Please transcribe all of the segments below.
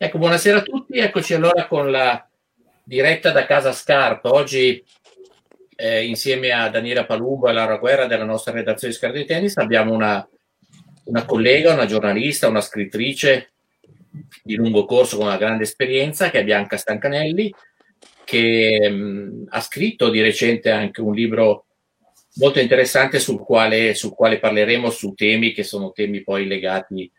Ecco, buonasera a tutti, eccoci allora con la diretta da Casa Scarpa. Oggi eh, insieme a Daniela Palumbo e Laura Guerra della nostra redazione di Scarpa di Tennis abbiamo una, una collega, una giornalista, una scrittrice di lungo corso con una grande esperienza che è Bianca Stancanelli che mh, ha scritto di recente anche un libro molto interessante sul quale, sul quale parleremo su temi che sono temi poi legati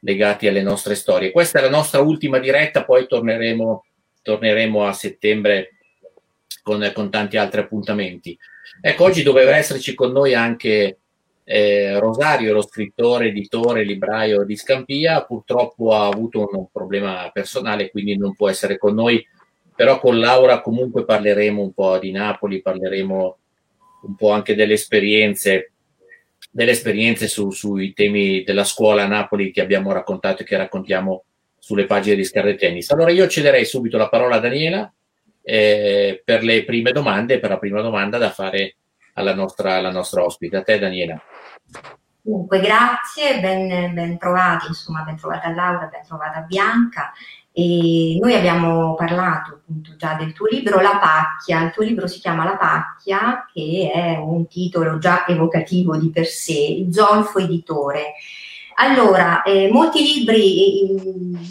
legati alle nostre storie. Questa è la nostra ultima diretta, poi torneremo, torneremo a settembre con, con, tanti altri appuntamenti. Ecco, oggi doveva esserci con noi anche eh, Rosario, lo scrittore, editore, libraio di Scampia, purtroppo ha avuto un, problema personale, quindi non può essere con noi, però con Laura comunque parleremo un po' di Napoli, parleremo un po' anche delle esperienze delle esperienze su, sui temi della scuola a Napoli che abbiamo raccontato e che raccontiamo sulle pagine di Scarre Tennis. Allora io cederei subito la parola a Daniela eh, per le prime domande, per la prima domanda da fare alla nostra, alla nostra ospite. A te Daniela. Dunque, grazie, ben, ben trovati, insomma, ben trovata Laura, ben trovata Bianca. E noi abbiamo parlato appunto già del tuo libro La Pacchia, il tuo libro si chiama La Pacchia, che è un titolo già evocativo di per sé, Zolfo Editore. Allora, eh, molti libri,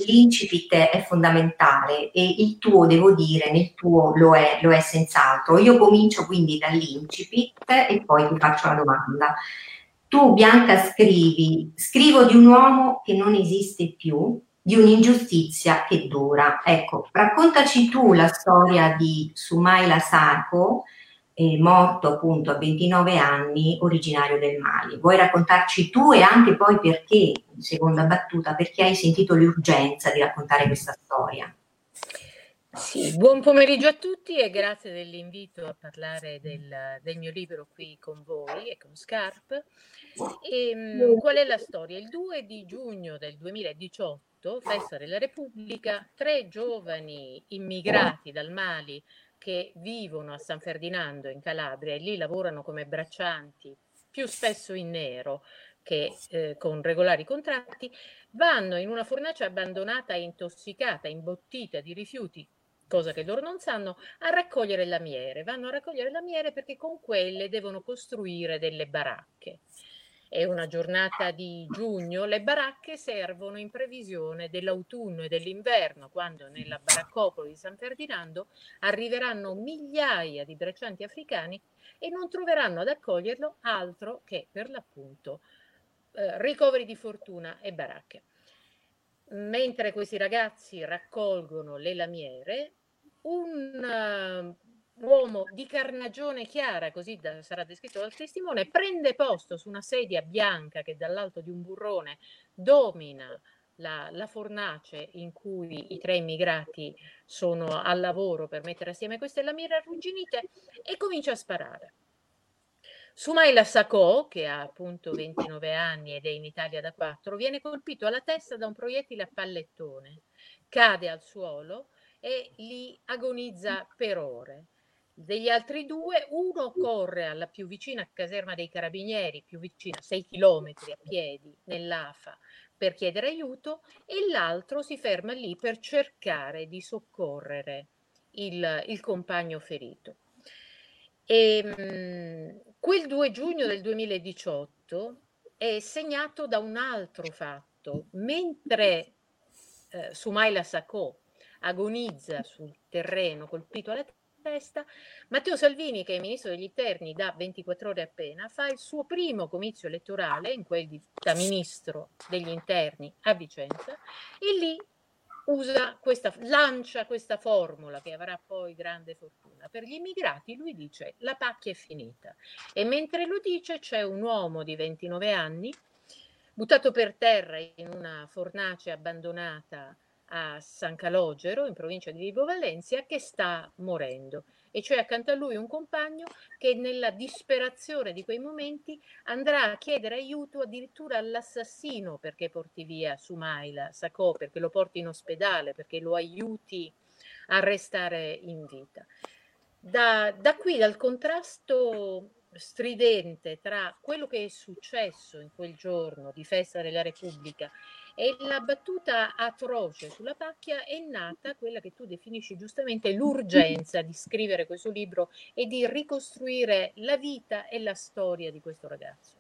l'incipit è fondamentale e il tuo, devo dire, nel tuo lo è, lo è senz'altro. Io comincio quindi dall'incipit e poi ti faccio la domanda. Tu, Bianca, scrivi, scrivo di un uomo che non esiste più, di un'ingiustizia che dura. Ecco, raccontaci tu la storia di Sumaila Sako, eh, morto appunto a 29 anni, originario del Mali. Vuoi raccontarci tu e anche poi perché, seconda battuta, perché hai sentito l'urgenza di raccontare questa storia? Sì, buon pomeriggio a tutti e grazie dell'invito a parlare del, del mio libro qui con voi e con Scarp. E, ehm, qual è la storia? Il 2 di giugno del 2018 agosto, festa della Repubblica, tre giovani immigrati dal Mali che vivono a San Ferdinando in Calabria e lì lavorano come braccianti, più spesso in nero che eh, con regolari contratti, vanno in una fornace abbandonata e intossicata, imbottita di rifiuti cosa che loro non sanno, a raccogliere lamiere. Vanno a raccogliere lamiere perché con quelle devono costruire delle baracche è una giornata di giugno, le baracche servono in previsione dell'autunno e dell'inverno, quando nella baraccopoli di San Ferdinando arriveranno migliaia di braccianti africani e non troveranno ad accoglierlo altro che per l'appunto eh, ricoveri di fortuna e baracche. Mentre questi ragazzi raccolgono le lamiere, un uh, uomo di carnagione chiara, così da, sarà descritto dal testimone, prende posto su una sedia bianca che dall'alto di un burrone domina la, la, fornace in cui i tre immigrati sono al lavoro per mettere assieme queste lamiere arrugginite e comincia a sparare. Sumaila Sacco, che ha appunto 29 anni ed è in Italia da 4, viene colpito alla testa da un proiettile a pallettone, cade al suolo e lì agonizza per ore. Degli altri due, uno corre alla più vicina caserma dei carabinieri, più vicina, 6 km a piedi, nell'AFA, per chiedere aiuto, e l'altro si ferma lì per cercare di soccorrere il, il compagno ferito. E, ehm, quel 2 giugno del 2018 è segnato da un altro fatto. Mentre eh, Sumaila Sacco agonizza sul terreno colpito alla testa, Matteo Salvini, che è ministro degli interni da 24 ore appena, fa il suo primo comizio elettorale, in quel di, da ministro degli interni a Vicenza, e lì usa questa, lancia questa formula che avrà poi grande fortuna. Per gli immigrati lui dice la pacchia è finita e mentre lo dice c'è un uomo di 29 anni buttato per terra in una fornace abbandonata a San Calogero, in provincia di Vibo Valencia, che sta morendo. E cioè accanto a lui un compagno che nella disperazione di quei momenti andrà a chiedere aiuto addirittura all'assassino perché porti via Sumaila Sacco, perché lo porti in ospedale, perché lo aiuti a restare in vita. Da, da qui, dal contrasto stridente tra quello che è successo in quel giorno di festa della Repubblica E la battuta atroce sulla pacchia è nata quella che tu definisci giustamente l'urgenza di scrivere questo libro e di ricostruire la vita e la storia di questo ragazzo.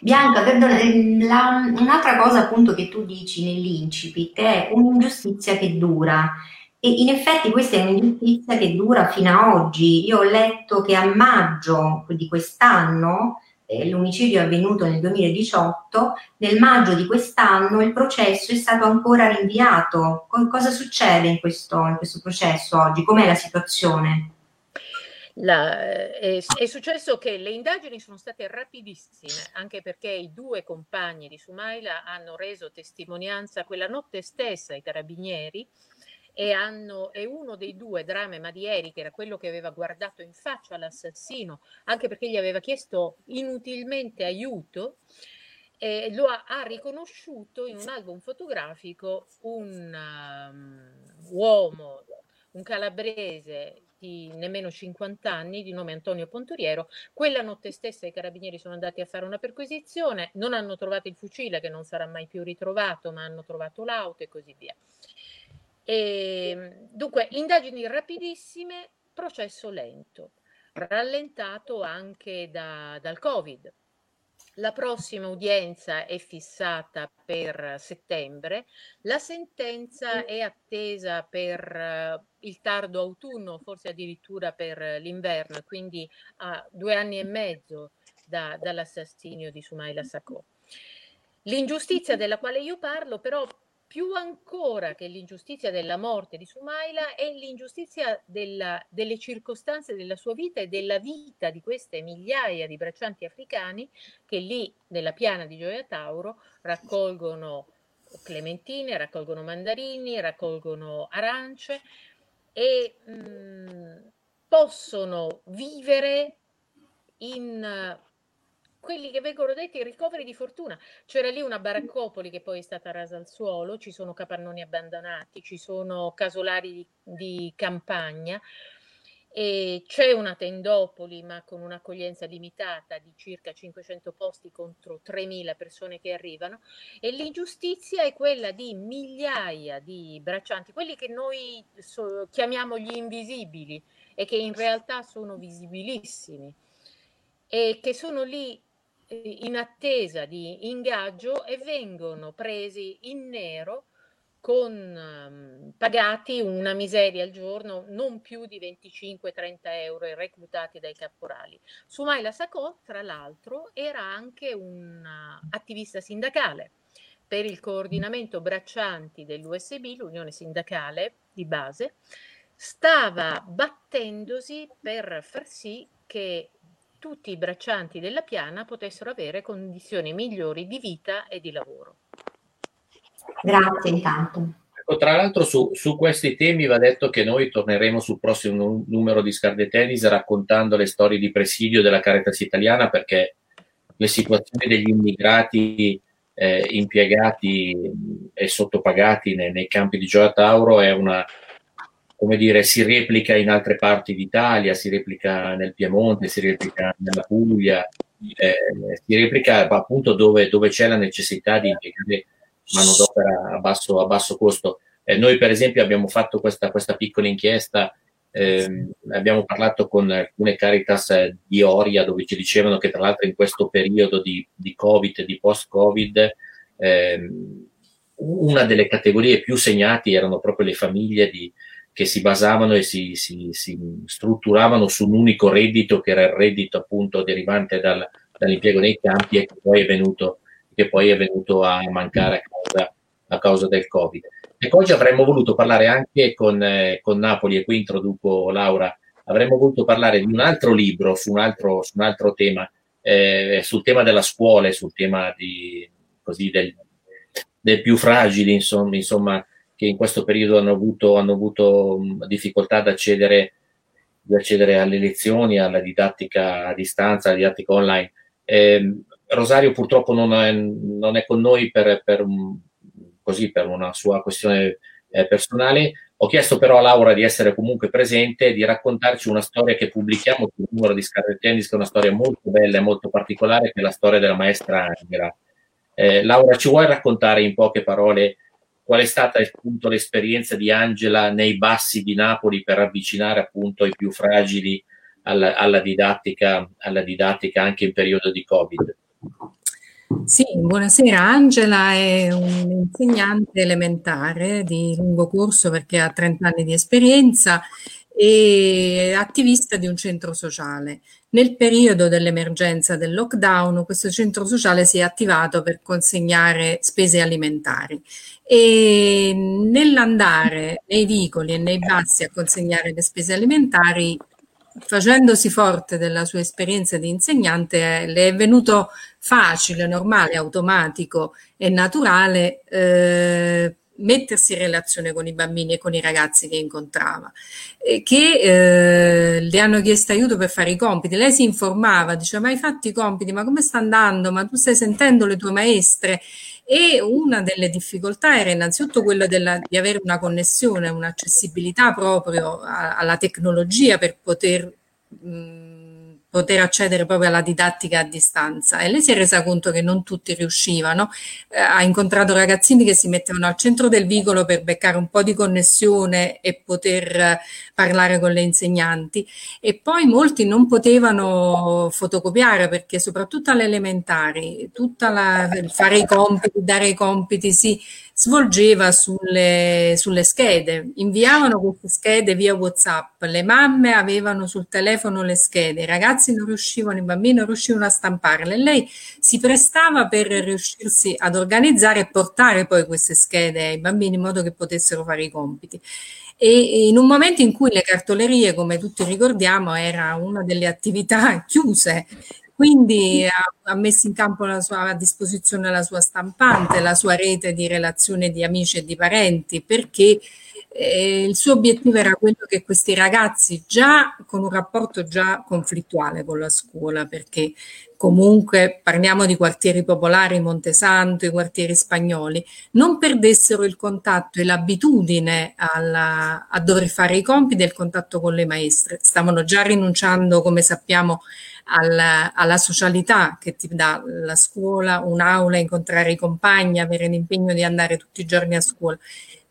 Bianca, ehm, un'altra cosa appunto che tu dici nell'incipit è un'ingiustizia che dura e in effetti questa è un'ingiustizia che dura fino a oggi. Io ho letto che a maggio di quest'anno, eh, l'omicidio è avvenuto nel 2018, nel maggio di quest'anno il processo è stato ancora rinviato. cosa succede in questo, in questo processo oggi? Com'è la situazione? La, è, è, successo che le indagini sono state rapidissime, anche perché i due compagni di Sumaila hanno reso testimonianza quella notte stessa ai carabinieri e, hanno, e uno dei due, Drame Madieri, che era quello che aveva guardato in faccia l'assassino, anche perché gli aveva chiesto inutilmente aiuto, eh, lo ha, ha, riconosciuto in un album fotografico un um, uomo, un calabrese di nemmeno 50 anni, di nome Antonio Pontoriero. Quella notte stessa i carabinieri sono andati a fare una perquisizione, non hanno trovato il fucile che non sarà mai più ritrovato, ma hanno trovato l'auto e così via. E, ehm, dunque, indagini rapidissime, processo lento, rallentato anche da, dal Covid. La prossima udienza è fissata per settembre, la sentenza è attesa per uh, il tardo autunno, forse addirittura per l'inverno, quindi a due anni e mezzo da, dall'assassinio di Sumaila Sacco. L'ingiustizia della quale io parlo però più ancora che l'ingiustizia della morte di Sumaila è l'ingiustizia della, delle circostanze della sua vita e della vita di queste migliaia di braccianti africani che lì nella piana di Gioia Tauro raccolgono clementine, raccolgono mandarini, raccolgono arance e mh, mm, possono vivere in quelli che vengono detti ricoveri di fortuna. C'era lì una baraccopoli che poi è stata rasa al suolo, ci sono capannoni abbandonati, ci sono casolari di, di campagna. E c'è una tendopoli, ma con un'accoglienza limitata di circa 500 posti contro 3.000 persone che arrivano. E l'ingiustizia è quella di migliaia di braccianti, quelli che noi so, chiamiamo gli invisibili e che in realtà sono visibilissimi e che sono lì in attesa di ingaggio e vengono presi in nero con um, pagati una miseria al giorno, non più di 25-30 euro e reclutati dai caporali. Sumaila Sakò, tra l'altro, era anche un uh, attivista sindacale per il coordinamento braccianti dell'USB, l'unione sindacale di base, stava battendosi per far sì che tutti i braccianti della piana potessero avere condizioni migliori di vita e di lavoro. Grazie intanto. Ecco, tra l'altro su, su, questi temi va detto che noi torneremo sul prossimo numero di Scarde Tennis raccontando le storie di presidio della Caritas italiana perché le situazioni degli immigrati eh, impiegati e sottopagati nei, nei campi di Gioia Tauro è una, come dire, si replica in altre parti d'Italia, si replica nel Piemonte, si replica nella Puglia, eh, si replica appunto dove, dove, c'è la necessità di impiegare manodopera a basso, a basso costo. Eh, noi per esempio abbiamo fatto questa, questa piccola inchiesta, eh, abbiamo parlato con alcune Caritas di Oria dove ci dicevano che tra l'altro in questo periodo di, di Covid, di post-Covid, ehm, una delle categorie più segnati erano proprio le famiglie di, che si basavano e si, si, si, strutturavano su un unico reddito che era il reddito appunto derivante dal, dall'impiego nei campi e che poi è venuto, che poi è venuto a mancare a causa, a causa del Covid. E oggi avremmo voluto parlare anche con, eh, con, Napoli, e qui introduco Laura, avremmo voluto parlare di un altro libro su un altro, su un altro tema, eh, sul tema della scuola e sul tema di, così, del, del più fragili, insomma, insomma che in questo periodo hanno avuto, hanno avuto difficoltà ad accedere, ad accedere, alle lezioni, alla didattica a distanza, alla didattica online. Eh, Rosario purtroppo non è, non è con noi per, per, così, per, una sua questione eh, personale. Ho chiesto però a Laura di essere comunque presente e di raccontarci una storia che pubblichiamo sul numero di Scarlet Tennis, che è una storia molto bella e molto particolare, che è la storia della maestra Angela. Eh, Laura, ci vuoi raccontare in poche parole qual è stata appunto l'esperienza di Angela nei bassi di Napoli per avvicinare appunto i più fragili alla, alla, didattica, alla didattica anche in periodo di Covid? Sì, buonasera. Angela è un'insegnante elementare di lungo corso perché ha 30 anni di esperienza e attivista di un centro sociale. Nel periodo dell'emergenza del lockdown, questo centro sociale si è attivato per consegnare spese alimentari. E nell'andare nei vicoli e nei bassi a consegnare le spese alimentari facendosi forte della sua esperienza di insegnante, le è venuto facile, normale, automatico e naturale eh, mettersi in relazione con i bambini e con i ragazzi che incontrava, eh, che eh, le hanno chiesto aiuto per fare i compiti. Lei si informava, diceva: Ma hai fatto i compiti? Ma come sta andando? Ma tu stai sentendo le tue maestre? E una delle difficoltà era innanzitutto quella della, di avere una connessione, un'accessibilità proprio a, alla tecnologia per poter, mh, poter, accedere proprio alla didattica a distanza. E lei si è resa conto che non tutti riuscivano. Eh, ha incontrato ragazzini che si mettevano al centro del vicolo per beccare un po' di connessione e poter parlare con le insegnanti e poi molti non potevano fotocopiare perché soprattutto alle elementari tutta la, fare i compiti, dare i compiti si svolgeva sulle, sulle schede, inviavano queste schede via Whatsapp, le mamme avevano sul telefono le schede, i ragazzi non riuscivano, i bambini non riuscivano a stamparle, lei si prestava per riuscirsi ad organizzare e portare poi queste schede ai bambini in modo che potessero fare i compiti. E in un momento in cui le cartolerie, come tutti ricordiamo, era una delle attività chiuse, quindi ha, messo in campo sua, a disposizione la sua stampante, la sua rete di relazione di amici e di parenti, perché eh, il suo obiettivo era quello che questi ragazzi già con un rapporto già conflittuale con la scuola, perché comunque parliamo di quartieri popolari, Montesanto, i quartieri spagnoli, non perdessero il contatto e l'abitudine alla, a dover fare i compiti e il contatto con le maestre. Stavano già rinunciando, come sappiamo, alla, alla socialità che ti dà la scuola, un'aula, incontrare i compagni, avere l'impegno di andare tutti i giorni a scuola.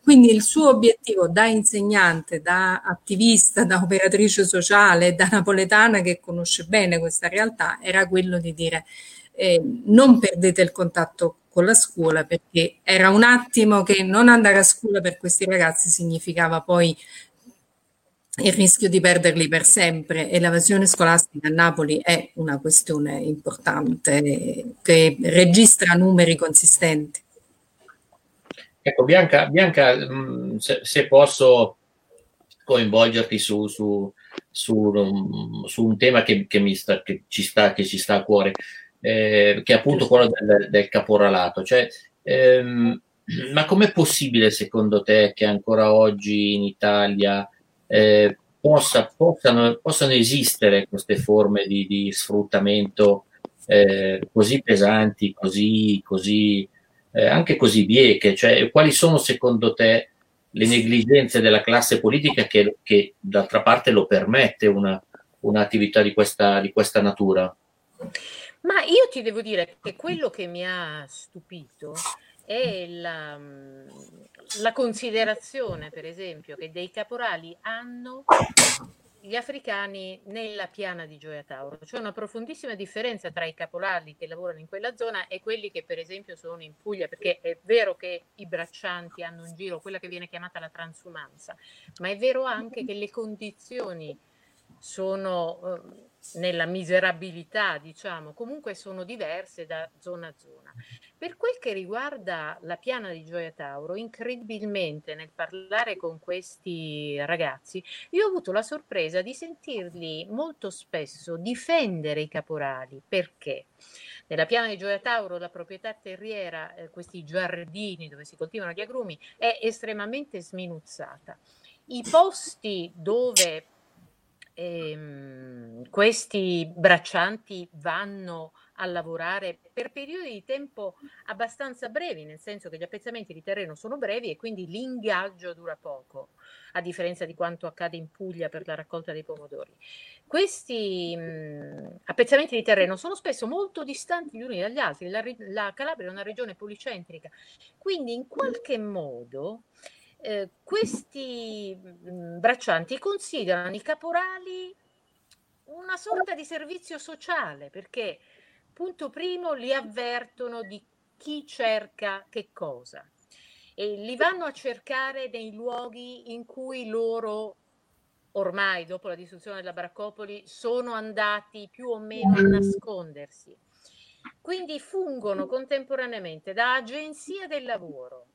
Quindi il suo obiettivo da insegnante, da attivista, da operatrice sociale, da napoletana che conosce bene questa realtà, era quello di dire eh, non perdete il contatto con la scuola perché era un attimo che non andare a scuola per questi ragazzi significava poi il rischio di perderli per sempre e l'evasione scolastica a Napoli è una questione importante che registra numeri consistenti. Ecco, Bianca, Bianca mm, se, se posso coinvolgerti su, su, su, mm, su, un tema che, che, mi sta, che, ci sta, che ci sta a cuore, eh, che è appunto quello del, del caporalato. Cioè, ehm, ma com'è possibile secondo te che ancora oggi in Italia eh, possa, possano, possano, esistere queste forme di, di sfruttamento eh, così pesanti, così, così eh, anche così bieche, cioè quali sono secondo te le negligenze della classe politica che, che d'altra parte lo permette una, un'attività di questa, di questa natura? Ma io ti devo dire che quello che mi ha stupito è la, la considerazione, per esempio, che dei caporali hanno gli africani nella piana di Gioia Tauro. C'è una profondissima differenza tra i caporali che lavorano in quella zona e quelli che per esempio sono in Puglia, perché è vero che i braccianti hanno in giro quella che viene chiamata la transumanza, ma è vero anche che le condizioni sono eh, nella miserabilità, diciamo, comunque sono diverse da zona a zona. Per quel che riguarda la piana di Gioia Tauro, incredibilmente nel parlare con questi ragazzi, io ho avuto la sorpresa di sentirli molto spesso difendere i caporali. Perché? Nella piana di Gioia Tauro la proprietà terriera, eh, questi giardini dove si coltivano gli agrumi, è estremamente sminuzzata. I posti dove ehm, questi braccianti vanno a lavorare per periodi di tempo abbastanza brevi, nel senso che gli appezzamenti di terreno sono brevi e quindi l'ingaggio dura poco, a differenza di quanto accade in Puglia per la raccolta dei pomodori. Questi mh, appezzamenti di terreno sono spesso molto distanti gli uni dagli altri, la, la Calabria è una regione policentrica, quindi in qualche modo eh, questi mh, braccianti considerano i caporali una sorta di servizio sociale perché punto primo li avvertono di chi cerca che cosa e li vanno a cercare nei luoghi in cui loro ormai dopo la distruzione della Baraccopoli sono andati più o meno a nascondersi. Quindi fungono contemporaneamente da agenzia del lavoro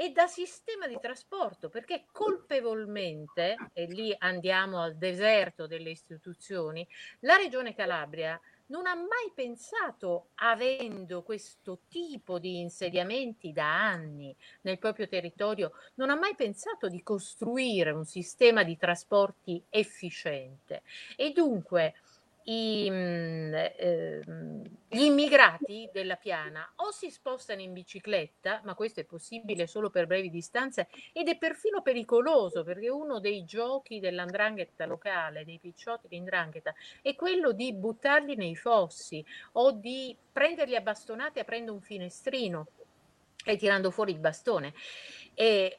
e da sistema di trasporto, perché colpevolmente, e lì andiamo al deserto delle istituzioni, la Regione Calabria non ha mai pensato, avendo questo tipo di insediamenti da anni nel proprio territorio, non ha mai pensato di costruire un sistema di trasporti efficiente. E dunque i, eh, gli immigrati della piana o si spostano in bicicletta, ma questo è possibile solo per brevi distanze ed è perfino pericoloso perché uno dei giochi dell'andrangheta locale, dei picciotti di indrangheta, è quello di buttarli nei fossi o di prenderli a bastonate aprendo un finestrino e tirando fuori il bastone. E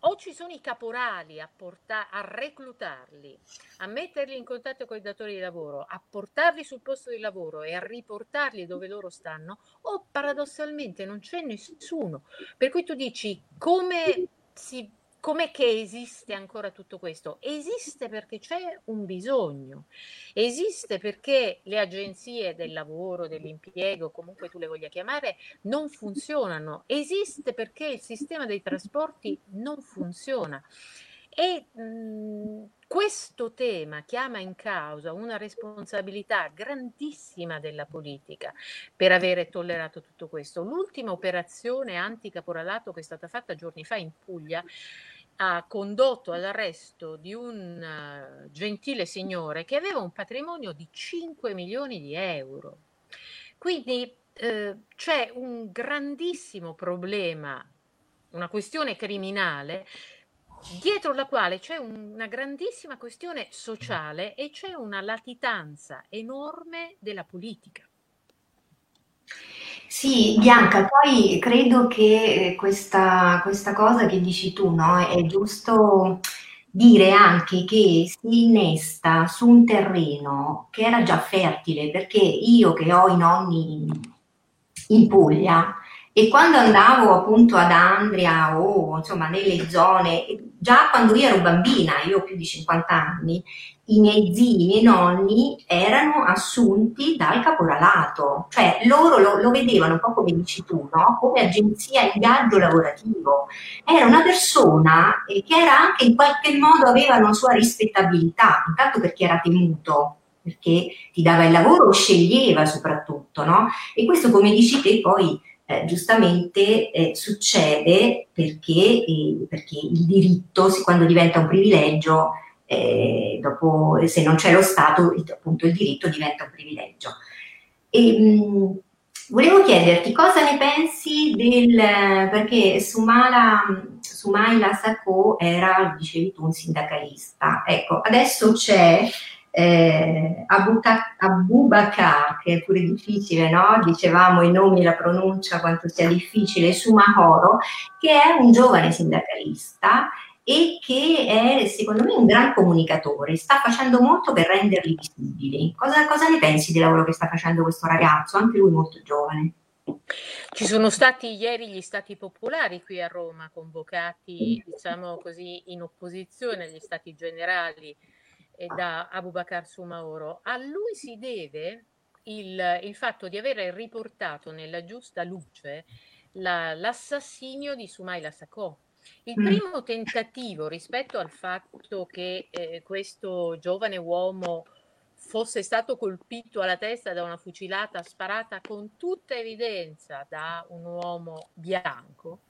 o ci sono i caporali a, porta- a reclutarli, a metterli in contatto con i datori di lavoro, a portarli sul posto di lavoro e a riportarli dove loro stanno, o paradossalmente non c'è nessuno. Per cui tu dici come si Com'è che esiste ancora tutto questo? Esiste perché c'è un bisogno, esiste perché le agenzie del lavoro, dell'impiego, comunque tu le voglia chiamare, non funzionano, esiste perché il sistema dei trasporti non funziona. E mh, questo tema chiama in causa una responsabilità grandissima della politica per avere tollerato tutto questo. L'ultima operazione anticaporalato che è stata fatta giorni fa in Puglia ha condotto all'arresto di un uh, gentile signore che aveva un patrimonio di 5 milioni di euro. Quindi eh, c'è un grandissimo problema, una questione criminale dietro la quale c'è una grandissima questione sociale e c'è una latitanza enorme della politica. Sì, Bianca, poi credo che eh, questa, questa cosa che dici tu, no, è giusto dire anche che si innesta su un terreno che era già fertile, perché io che ho i nonni in Puglia, e quando andavo appunto ad Andria o insomma nelle zone, già quando io ero bambina, io ho più di 50 anni, i miei zii, i miei nonni erano assunti dal caporalato, cioè loro lo, lo vedevano un po' come dici tu, no? come agenzia in viaggio lavorativo. Era una persona eh, che era anche in qualche modo aveva una sua rispettabilità, intanto perché era temuto, perché ti dava il lavoro sceglieva soprattutto, no? E questo come dici te poi eh, giustamente eh, succede perché, eh, perché, il diritto, quando diventa un privilegio, eh, dopo, se non c'è lo Stato, appunto il diritto diventa un privilegio. E, mh, volevo chiederti cosa ne pensi del, perché Sumala, Sumaila Sacco era, dicevi tu, un sindacalista. Ecco, adesso c'è eh, Abubakar, che è pure difficile, no? dicevamo i nomi la pronuncia quanto sia difficile, Sumahoro, che è un giovane sindacalista e che è secondo me un gran comunicatore, sta facendo molto per renderli visibili. Cosa, cosa ne pensi del lavoro che sta facendo questo ragazzo, anche lui molto giovane? Ci sono stati ieri gli stati popolari qui a Roma, convocati diciamo così in opposizione agli stati generali da Abu Bakr Sumaoro. A lui si deve il, il, fatto di aver riportato nella giusta luce la, l'assassinio di Sumaila Sakò. Il mm. primo tentativo rispetto al fatto che eh, questo giovane uomo fosse stato colpito alla testa da una fucilata sparata con tutta evidenza da un uomo bianco,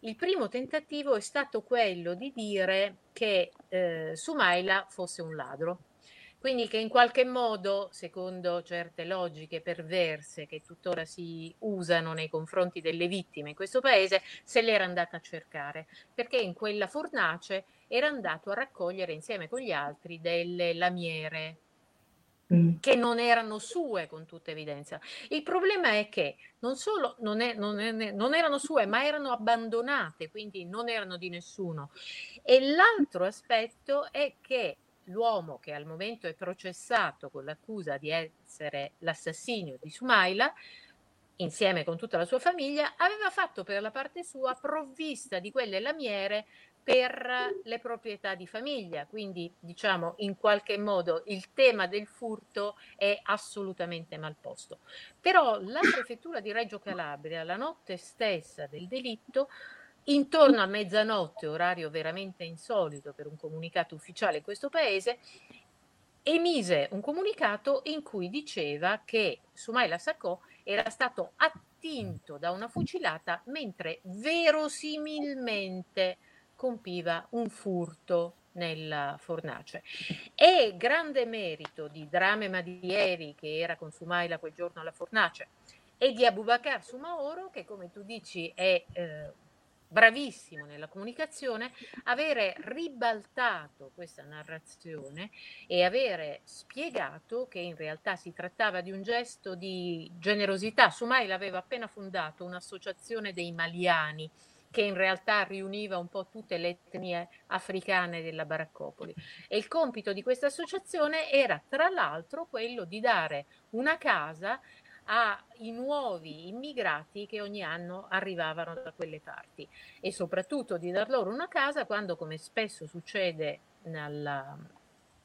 il primo tentativo è stato quello di dire che eh, Sumaila fosse un ladro, Quindi che in qualche modo, secondo certe logiche perverse che tuttora si usano nei confronti delle vittime in questo paese, se l'era andata a cercare, perché in quella fornace era andato a raccogliere insieme con gli altri delle lamiere mm. che non erano sue con tutta evidenza. Il problema è che non solo non, è, non, è, non, erano sue, ma erano abbandonate, quindi non erano di nessuno. E l'altro aspetto è che l'uomo che al momento è processato con l'accusa di essere l'assassinio di Sumaila, insieme con tutta la sua famiglia, aveva fatto per la parte sua provvista di quelle lamiere per le proprietà di famiglia. Quindi, diciamo, in qualche modo il tema del furto è assolutamente mal posto. Però la prefettura di Reggio Calabria, la notte stessa del delitto, intorno a mezzanotte, orario veramente insolito per un comunicato ufficiale in questo paese, emise un comunicato in cui diceva che Sumaila Sacco era stato attinto da una fucilata mentre verosimilmente compiva un furto nella fornace. È grande merito di Drame Madieri, che era con Sumaila quel giorno alla fornace, e di Abubakar Sumaoro, che come tu dici è eh, bravissimo nella comunicazione, avere ribaltato questa narrazione e avere spiegato che in realtà si trattava di un gesto di generosità. Sumail aveva appena fondato un'associazione dei maliani che in realtà riuniva un po' tutte le etnie africane della baraccopoli. E il compito di questa associazione era tra l'altro quello di dare una casa ai nuovi immigrati che ogni anno arrivavano da quelle parti e soprattutto di dar loro una casa quando, come spesso succede nella,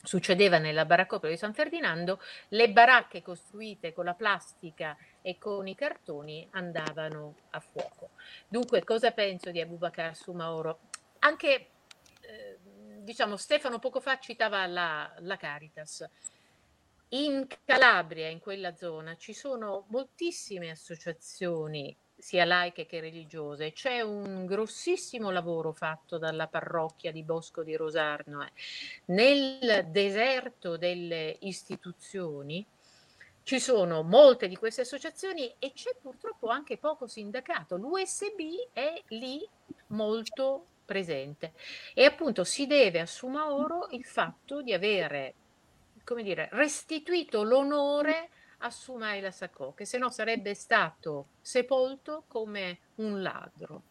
succedeva nella baraccopoli di San Ferdinando, le baracche costruite con la plastica e con i cartoni andavano a fuoco. Dunque, cosa penso di Abubakar Sumaoro? Anche, eh, diciamo, Stefano poco fa citava la, la Caritas. In Calabria, in quella zona, ci sono moltissime associazioni, sia laiche che religiose. C'è un grossissimo lavoro fatto dalla parrocchia di Bosco di Rosarno. Eh. Nel deserto delle istituzioni ci sono molte di queste associazioni e c'è purtroppo anche poco sindacato. L'USB è lì molto presente e appunto si deve a Sumaoro il fatto di avere come dire, restituito l'onore a Sumaila Sacco, che se no sarebbe stato sepolto come un ladro.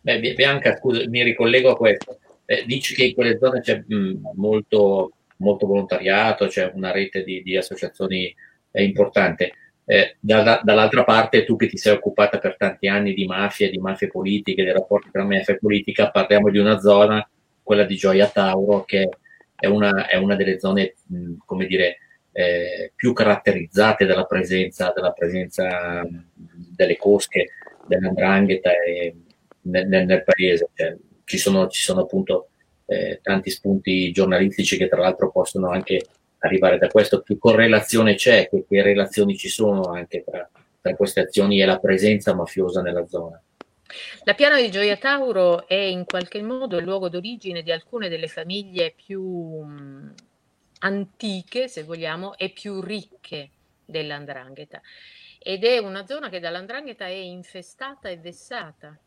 Beh, Bianca, scusa, mi ricollego a questo. Eh, dici che in quelle zone c'è mh, molto, molto, volontariato, c'è una rete di, di associazioni eh, importante. Eh, da, dall'altra parte, tu che ti sei occupata per tanti anni di mafia, di mafie politiche, dei rapporti tra mafia e politica, parliamo di una zona, quella di Gioia Tauro, che è una, è una delle zone, mh, come dire, eh, più caratterizzate dalla presenza, dalla presenza delle cosche, dell'andrangheta nel, nel, nel, paese. Cioè, ci, sono, ci sono appunto eh, tanti spunti giornalistici che tra l'altro possono anche arrivare da questo. Che correlazione c'è, che, che relazioni ci sono anche tra, tra queste azioni e la presenza mafiosa nella zona? La piana di Gioia Tauro è in qualche modo il luogo d'origine di alcune delle famiglie più antiche, se vogliamo, e più ricche dell'Andrangheta. Ed è una zona che dall'Andrangheta è infestata e vessata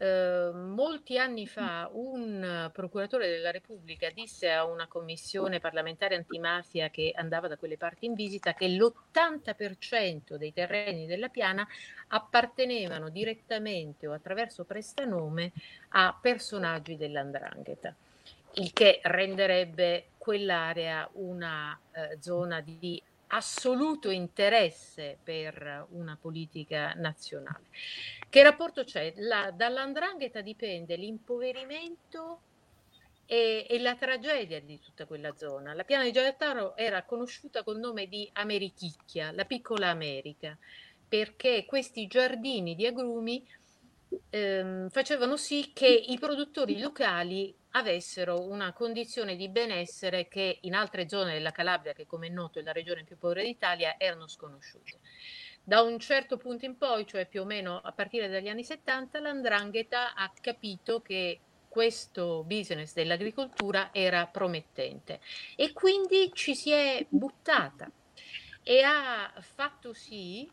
Ehm, molti anni fa un procuratore della Repubblica disse a una commissione parlamentare antimafia che andava da quelle parti in visita che l'80% dei terreni della piana appartenevano direttamente o attraverso prestanome a personaggi dell'andrangheta, il che renderebbe quell'area una eh, zona di assoluto interesse per una politica nazionale. Che rapporto c'è? La, dall'andrangheta dipende l'impoverimento e, e, la tragedia di tutta quella zona. La piana di Gioiattaro era conosciuta col nome di Americhicchia, la piccola America, perché questi giardini di agrumi ehm, facevano sì che i produttori locali avessero una condizione di benessere che in altre zone della Calabria, che come è noto è la regione più povera d'Italia, erano sconosciute. Da un certo punto in poi, cioè più o meno a partire dagli anni 70, l'andrangheta ha capito che questo business dell'agricoltura era promettente e quindi ci si è buttata e ha fatto sì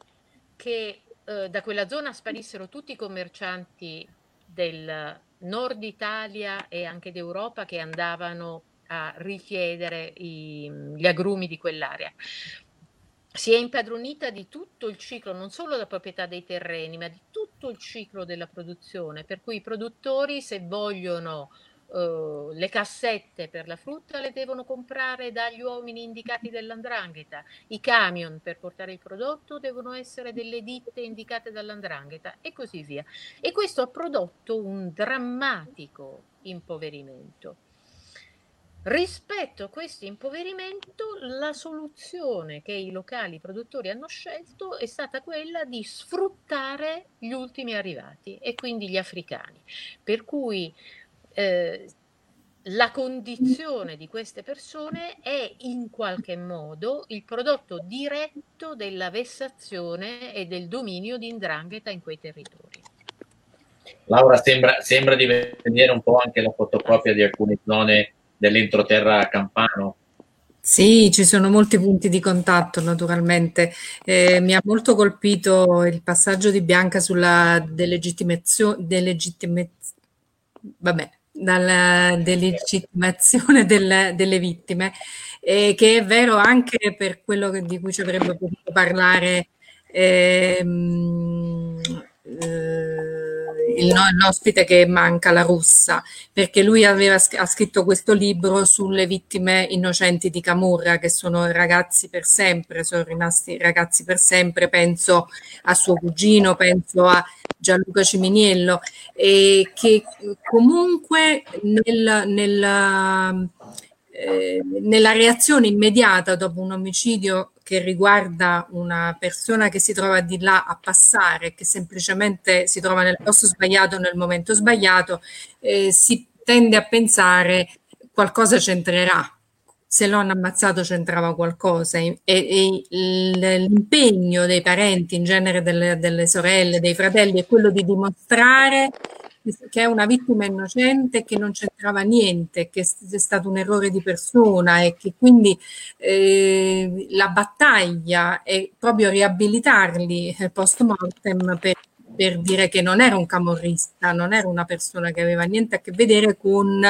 che eh, da quella zona sparissero tutti i commercianti del nord Italia e anche d'Europa che andavano a richiedere i, gli agrumi di quell'area. Si è impadronita di tutto il ciclo, non solo della proprietà dei terreni, ma di tutto il ciclo della produzione, per cui i produttori se vogliono Uh, le cassette per la frutta le devono comprare dagli uomini indicati dell'andrangheta, i camion per portare il prodotto devono essere delle ditte indicate dall'andrangheta e così via. E questo ha prodotto un drammatico impoverimento. Rispetto a questo impoverimento, la soluzione che i locali produttori hanno scelto è stata quella di sfruttare gli ultimi arrivati e quindi gli africani. Per cui eh, la condizione di queste persone è in qualche modo il prodotto diretto della vessazione e del dominio di Indrangheta in quei territori. Laura, sembra, sembra di vedere un po' anche la fotocopia di alcune zone dell'entroterra campano. Sì, ci sono molti punti di contatto naturalmente. Eh, mi ha molto colpito il passaggio di Bianca sulla delegittimazione, delegittimazione vabbè, dalla delegittimazione delle, delle vittime, eh, che è vero anche per quello di cui ci avrebbe potuto parlare ehm, eh, il, l'ospite che manca, la russa, perché lui aveva, ha scritto questo libro sulle vittime innocenti di Camurra, che sono ragazzi per sempre, sono rimasti ragazzi per sempre, penso a suo cugino, penso a Gianluca Ciminiello, e che comunque nel, nel, eh, nella reazione immediata dopo un omicidio che riguarda una persona che si trova di là a passare, che semplicemente si trova nel posto sbagliato nel momento sbagliato, eh, si tende a pensare qualcosa c'entrerà. Se lo hanno ammazzato c'entrava qualcosa e, e l'impegno dei parenti, in genere delle, delle sorelle, dei fratelli, è quello di dimostrare che è una vittima innocente che non c'entrava niente, che è stato un errore di persona e che quindi eh, la battaglia è proprio riabilitarli post mortem per, per dire che non era un camorrista, non era una persona che aveva niente a che vedere con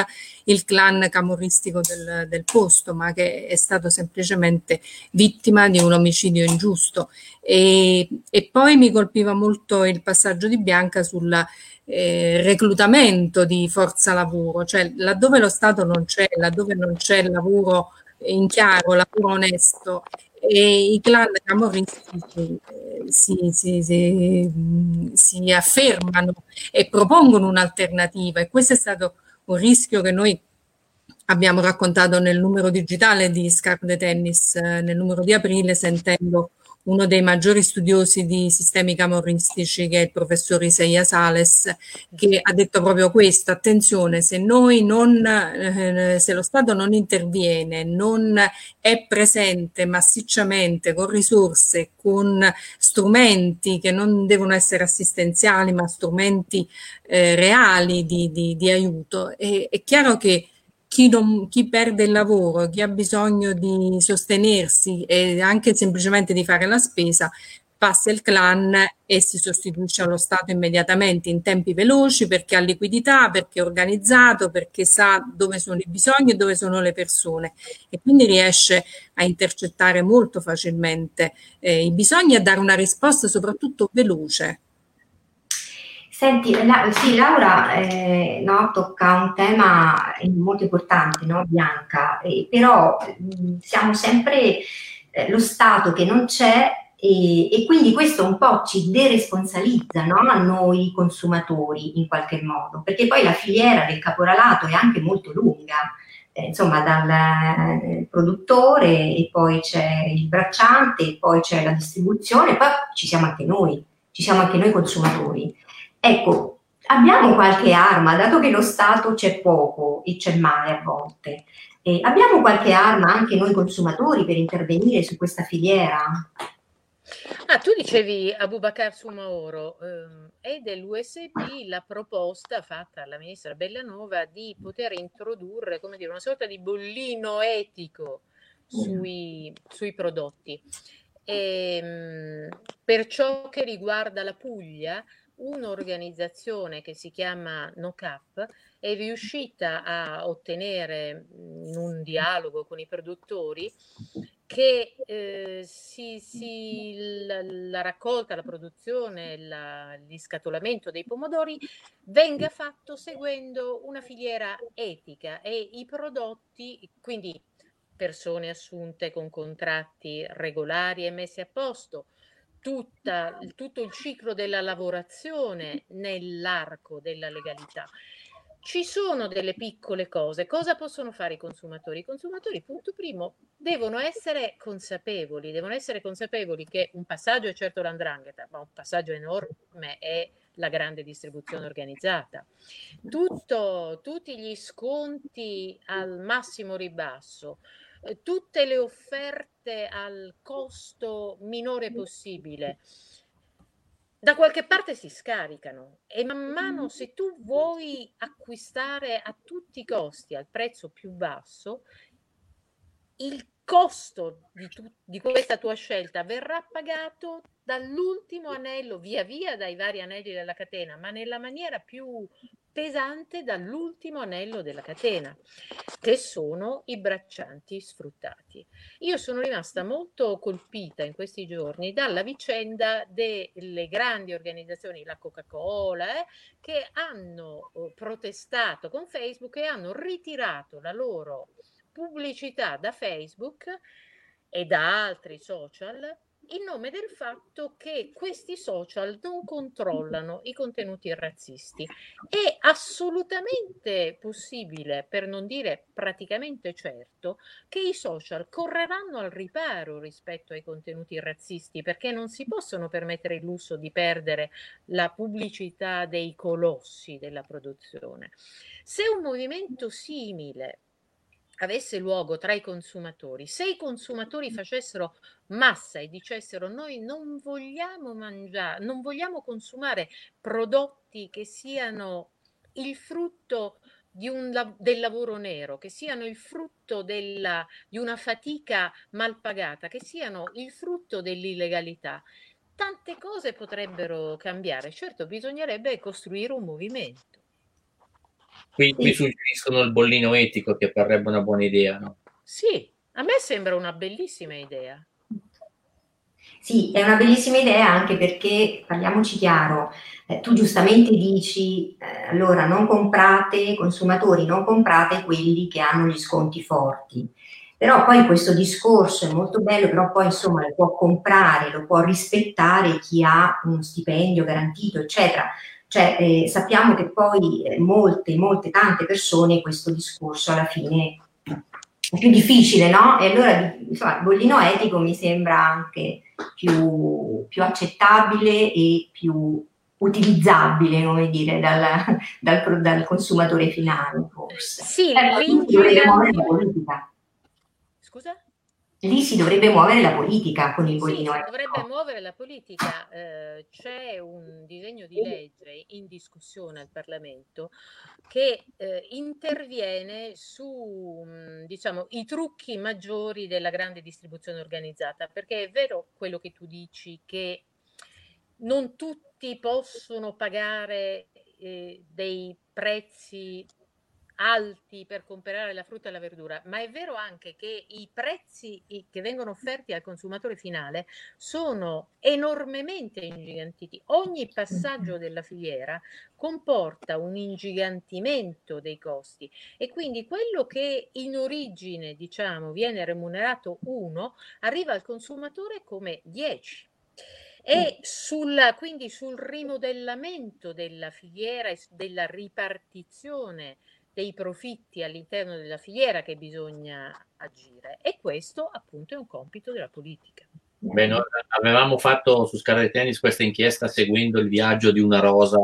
il clan camorristico del, del posto, ma che è stato semplicemente vittima di un omicidio ingiusto. E, e poi mi colpiva molto il passaggio di Bianca sulla eh, reclutamento di forza lavoro, cioè laddove lo Stato non c'è, laddove non c'è lavoro in chiaro, lavoro onesto e i clan camorristi si, si, si, si, affermano e propongono un'alternativa. E questo è stato un rischio che noi abbiamo raccontato nel numero digitale di Scarpe de Tennis, eh, nel numero di aprile, sentendo uno dei maggiori studiosi di sistemi camorristici, che è il professor Isaia Sales, che ha detto proprio questo, attenzione, se noi non, eh, se lo Stato non interviene, non è presente massicciamente con risorse, con strumenti che non devono essere assistenziali, ma strumenti eh, reali di, di, di aiuto, è, è chiaro che chi, non, chi, perde il lavoro, chi ha bisogno di sostenersi e anche semplicemente di fare la spesa, passa il clan e si sostituisce allo Stato immediatamente in tempi veloci perché ha liquidità, perché è organizzato, perché sa dove sono i bisogni e dove sono le persone. E quindi riesce a intercettare molto facilmente eh, i bisogni e a dare una risposta soprattutto veloce Senti, la, sì, Laura eh, no, tocca un tema molto importante, no, Bianca, eh, però mh, siamo sempre eh, lo Stato che non c'è e, e, quindi questo un po' ci deresponsabilizza no, a noi consumatori in qualche modo, perché poi la filiera del caporalato è anche molto lunga, eh, insomma dal eh, produttore e poi c'è il bracciante e poi c'è la distribuzione poi ci siamo anche noi, ci siamo anche noi consumatori. Ecco, abbiamo qualche arma, dato che lo Stato c'è poco e c'è male a volte, eh, abbiamo qualche arma anche noi consumatori per intervenire su questa filiera? Ah, tu dicevi Abubakar Sumaoro, ehm, è dell'USB la proposta fatta alla ministra Bellanova di poter introdurre, come dire, una sorta di bollino etico sui, sui prodotti. E, ehm, per ciò che riguarda la Puglia, un'organizzazione che si chiama NoCap è riuscita a ottenere in un dialogo con i produttori che eh, si, si, la, la, raccolta, la produzione, la, l'iscatolamento dei pomodori venga fatto seguendo una filiera etica e i prodotti, quindi persone assunte con contratti regolari e messi a posto, tutta, tutto il ciclo della lavorazione nell'arco della legalità. Ci sono delle piccole cose. Cosa possono fare i consumatori? I consumatori, punto primo, devono essere consapevoli, devono essere consapevoli che un passaggio è certo l'andrangheta, ma un passaggio enorme è la grande distribuzione organizzata. Tutto, tutti gli sconti al massimo ribasso, eh, tutte le offerte al costo minore possibile da qualche parte si scaricano e man mano se tu vuoi acquistare a tutti i costi al prezzo più basso, il costo di, tu, di questa tua scelta verrà pagato dall'ultimo anello, via via dai vari anelli della catena, ma nella maniera più pesante dall'ultimo anello della catena, che sono i braccianti sfruttati. Io sono rimasta molto colpita in questi giorni dalla vicenda delle grandi organizzazioni, la Coca-Cola, eh, che hanno eh, protestato con Facebook e hanno ritirato la loro pubblicità da Facebook e da altri social in nome del fatto che questi social non controllano i contenuti razzisti. È assolutamente possibile, per non dire praticamente certo, che i social correranno al riparo rispetto ai contenuti razzisti perché non si possono permettere il lusso di perdere la pubblicità dei colossi della produzione. Se un movimento simile avesse luogo tra i consumatori, se i consumatori facessero massa e dicessero noi non vogliamo mangiare, non vogliamo consumare prodotti che siano il frutto un, del lavoro nero, che siano il frutto della, di una fatica mal pagata, che siano il frutto dell'illegalità. Tante cose potrebbero cambiare, certo bisognerebbe costruire un movimento. Qui, qui suggeriscono il bollino etico che parrebbe una buona idea, no? Sì, a me sembra una bellissima idea. Sì, è una bellissima idea anche perché, parliamoci chiaro, eh, tu giustamente dici, eh, allora non comprate, consumatori, non comprate quelli che hanno gli sconti forti. Però poi questo discorso è molto bello, però poi insomma lo può comprare, lo può rispettare chi ha uno stipendio garantito, eccetera. Cioè, eh, sappiamo che poi eh, molte, molte, tante persone questo discorso alla fine è più difficile, no? E allora, insomma, il bollino etico mi sembra anche più, più accettabile e più utilizzabile, come dire, dal, dal, dal consumatore finale, forse. Sì, eh, Scusa? Lì si dovrebbe muovere la politica con il bollino. Sì, si dovrebbe muovere la politica. Eh, c'è un disegno di legge in discussione al Parlamento che eh, interviene su mm, diciamo, i trucchi maggiori della grande distribuzione organizzata, perché è vero quello che tu dici che non tutti possono pagare eh, dei prezzi alti per comprare la frutta e la verdura, ma è vero anche che i prezzi che vengono offerti al consumatore finale sono enormemente ingigantiti. Ogni passaggio della filiera comporta un ingigantimento dei costi e quindi quello che in origine, diciamo, viene remunerato 1 arriva al consumatore come 10 e sulla, quindi sul rimodellamento della filiera e della ripartizione dei profitti all'interno della filiera che bisogna agire e questo appunto è un compito della politica. Beh, noi avevamo fatto su Scarlet Tennis questa inchiesta seguendo il viaggio di una rosa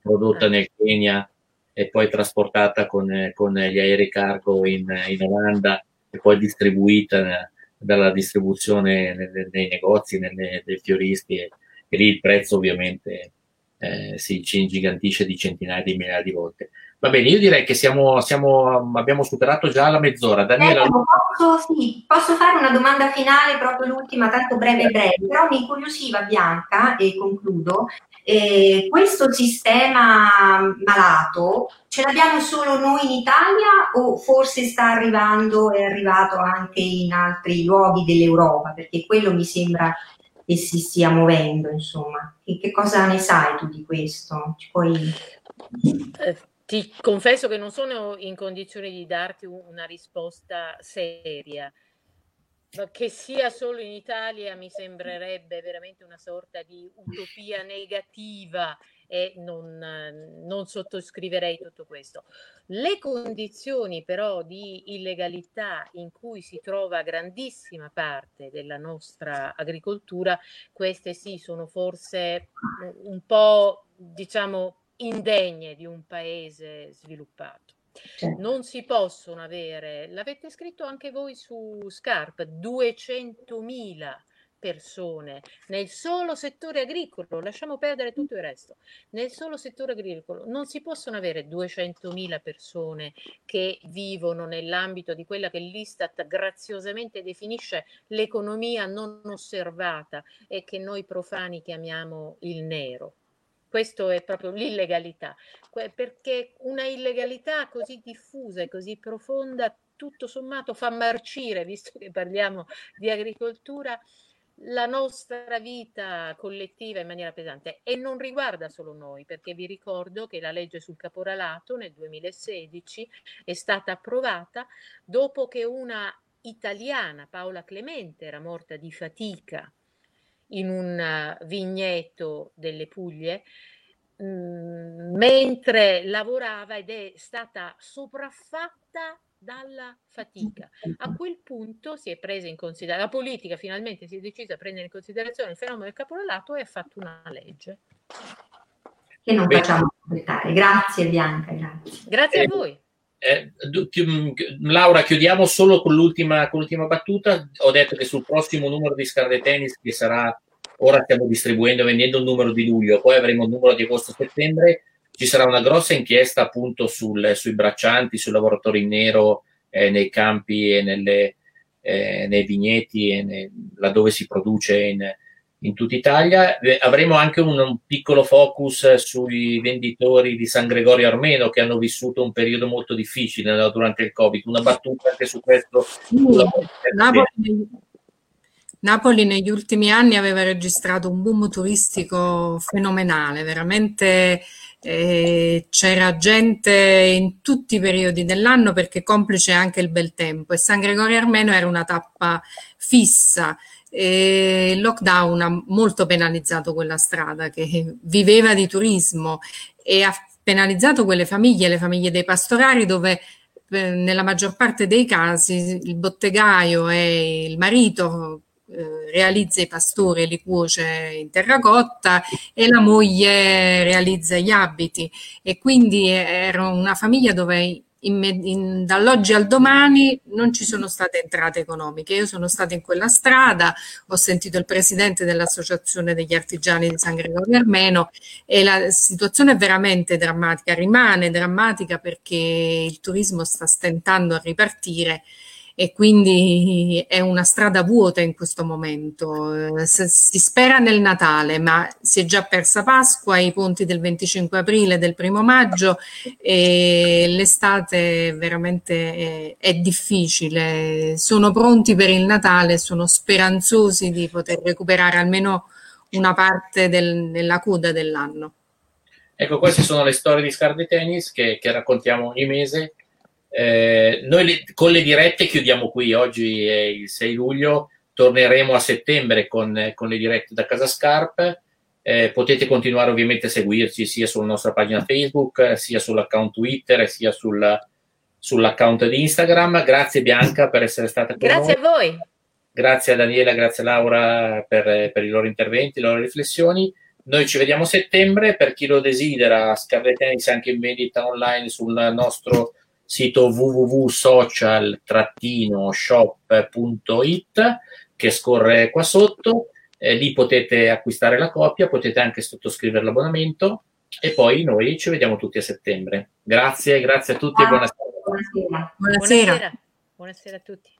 prodotta ah. nel Kenya e poi trasportata con, con gli aerei cargo in, in, Olanda e poi distribuita dalla distribuzione nei, nei negozi, nelle, dei fioristi e, e, lì il prezzo ovviamente eh, si, ingigantisce di centinaia di migliaia di volte. Va bene, io direi che siamo, siamo, abbiamo superato già la mezz'ora. Daniela... Eh, posso, sì, posso, fare una domanda finale, proprio l'ultima, tanto breve breve, però mi incuriosiva Bianca, e concludo, eh, questo sistema malato ce l'abbiamo solo noi in Italia o forse sta arrivando, è arrivato anche in altri luoghi dell'Europa? Perché quello mi sembra che si stia muovendo, insomma. E che cosa ne sai tu di questo? Ci puoi... Eh, ti confesso che non sono in condizione di darti una risposta seria. Che sia solo in Italia mi sembrerebbe veramente una sorta di utopia negativa e non, non, sottoscriverei tutto questo. Le condizioni però di illegalità in cui si trova grandissima parte della nostra agricoltura, queste sì sono forse un po' diciamo indegne di un paese sviluppato. Certo. Non si possono avere, l'avete scritto anche voi su Scarp, 200.000 persone nel solo settore agricolo, lasciamo perdere tutto il resto, nel solo settore agricolo non si possono avere 200.000 persone che vivono nell'ambito di quella che l'Istat graziosamente definisce l'economia non osservata e che noi profani chiamiamo il nero. Questo è proprio l'illegalità, perché una illegalità così diffusa e così profonda, tutto sommato fa marcire, visto che parliamo di agricoltura, la nostra vita collettiva in maniera pesante. E non riguarda solo noi, perché vi ricordo che la legge sul caporalato nel 2016 è stata approvata dopo che una italiana, Paola Clemente, era morta di fatica in un vigneto delle Puglie, mh, mentre lavorava ed è stata sopraffatta dalla fatica. A quel punto si è presa in considerazione, la politica finalmente si è decisa a prendere in considerazione il fenomeno del caporalato e ha fatto una legge. Che non facciamo completare. Grazie Bianca, grazie. Grazie eh, a voi. Eh, Laura, chiudiamo solo con l'ultima, con l'ultima, battuta. Ho detto che sul prossimo numero di Scarlet Tennis, che sarà ora stiamo distribuendo e vendendo il numero di luglio, poi avremo il numero di agosto-settembre, ci sarà una grossa inchiesta appunto sul, sui braccianti, sui lavoratori in nero eh, nei campi e nelle, eh, nei vigneti e ne, laddove si produce in, in tutta Italia. Eh, avremo anche un, un, piccolo focus sui venditori di San Gregorio Armeno che hanno vissuto un periodo molto difficile no, durante il Covid. Una battuta anche su questo. Napoli, Napoli negli ultimi anni aveva registrato un boom turistico fenomenale, veramente eh, c'era gente in tutti i periodi dell'anno perché complice anche il bel tempo e San Gregorio Armeno era una tappa fissa il lockdown ha molto penalizzato quella strada che viveva di turismo e ha penalizzato quelle famiglie, le famiglie dei pastorari dove eh, nella maggior parte dei casi il bottegaio e il marito eh, realizza i pastori e li cuoce in terracotta e la moglie realizza gli abiti. E quindi era una famiglia dove in, in, dall'oggi al domani non ci sono state entrate economiche. Io sono stata in quella strada, ho sentito il presidente dell'Associazione degli Artigiani di San Gregorio Armeno e la situazione è veramente drammatica, rimane drammatica perché il turismo sta stentando a ripartire e quindi è una strada vuota in questo momento. Si spera nel Natale, ma si è già persa Pasqua, i ponti del 25 aprile, del primo maggio e l'estate veramente è, è difficile. Sono pronti per il Natale, sono speranzosi di poter recuperare almeno una parte del, della coda dell'anno. Ecco, queste sono le storie di Scardi Tennis che, che raccontiamo ogni mese eh, noi le, con le dirette chiudiamo qui, oggi è il 6 luglio, torneremo a settembre con, con le dirette da Casa Scarp. Eh, potete continuare ovviamente a seguirci sia sulla nostra pagina Facebook, sia sull'account Twitter, sia sulla, sull'account di Instagram. Grazie Bianca per essere stata qui. Grazie a voi. Grazie a Daniela, grazie a Laura per, per, i loro interventi, le loro riflessioni. Noi ci vediamo a settembre, per chi lo desidera, Scarlet Tennis anche in vendita online sul nostro sito www.social-shop.it che scorre qua sotto. Eh, lì potete acquistare la copia, potete anche sottoscrivere l'abbonamento e poi noi ci vediamo tutti a settembre. Grazie, grazie a tutti ah, e buonasera. Buonasera. Buonasera. buonasera a tutti.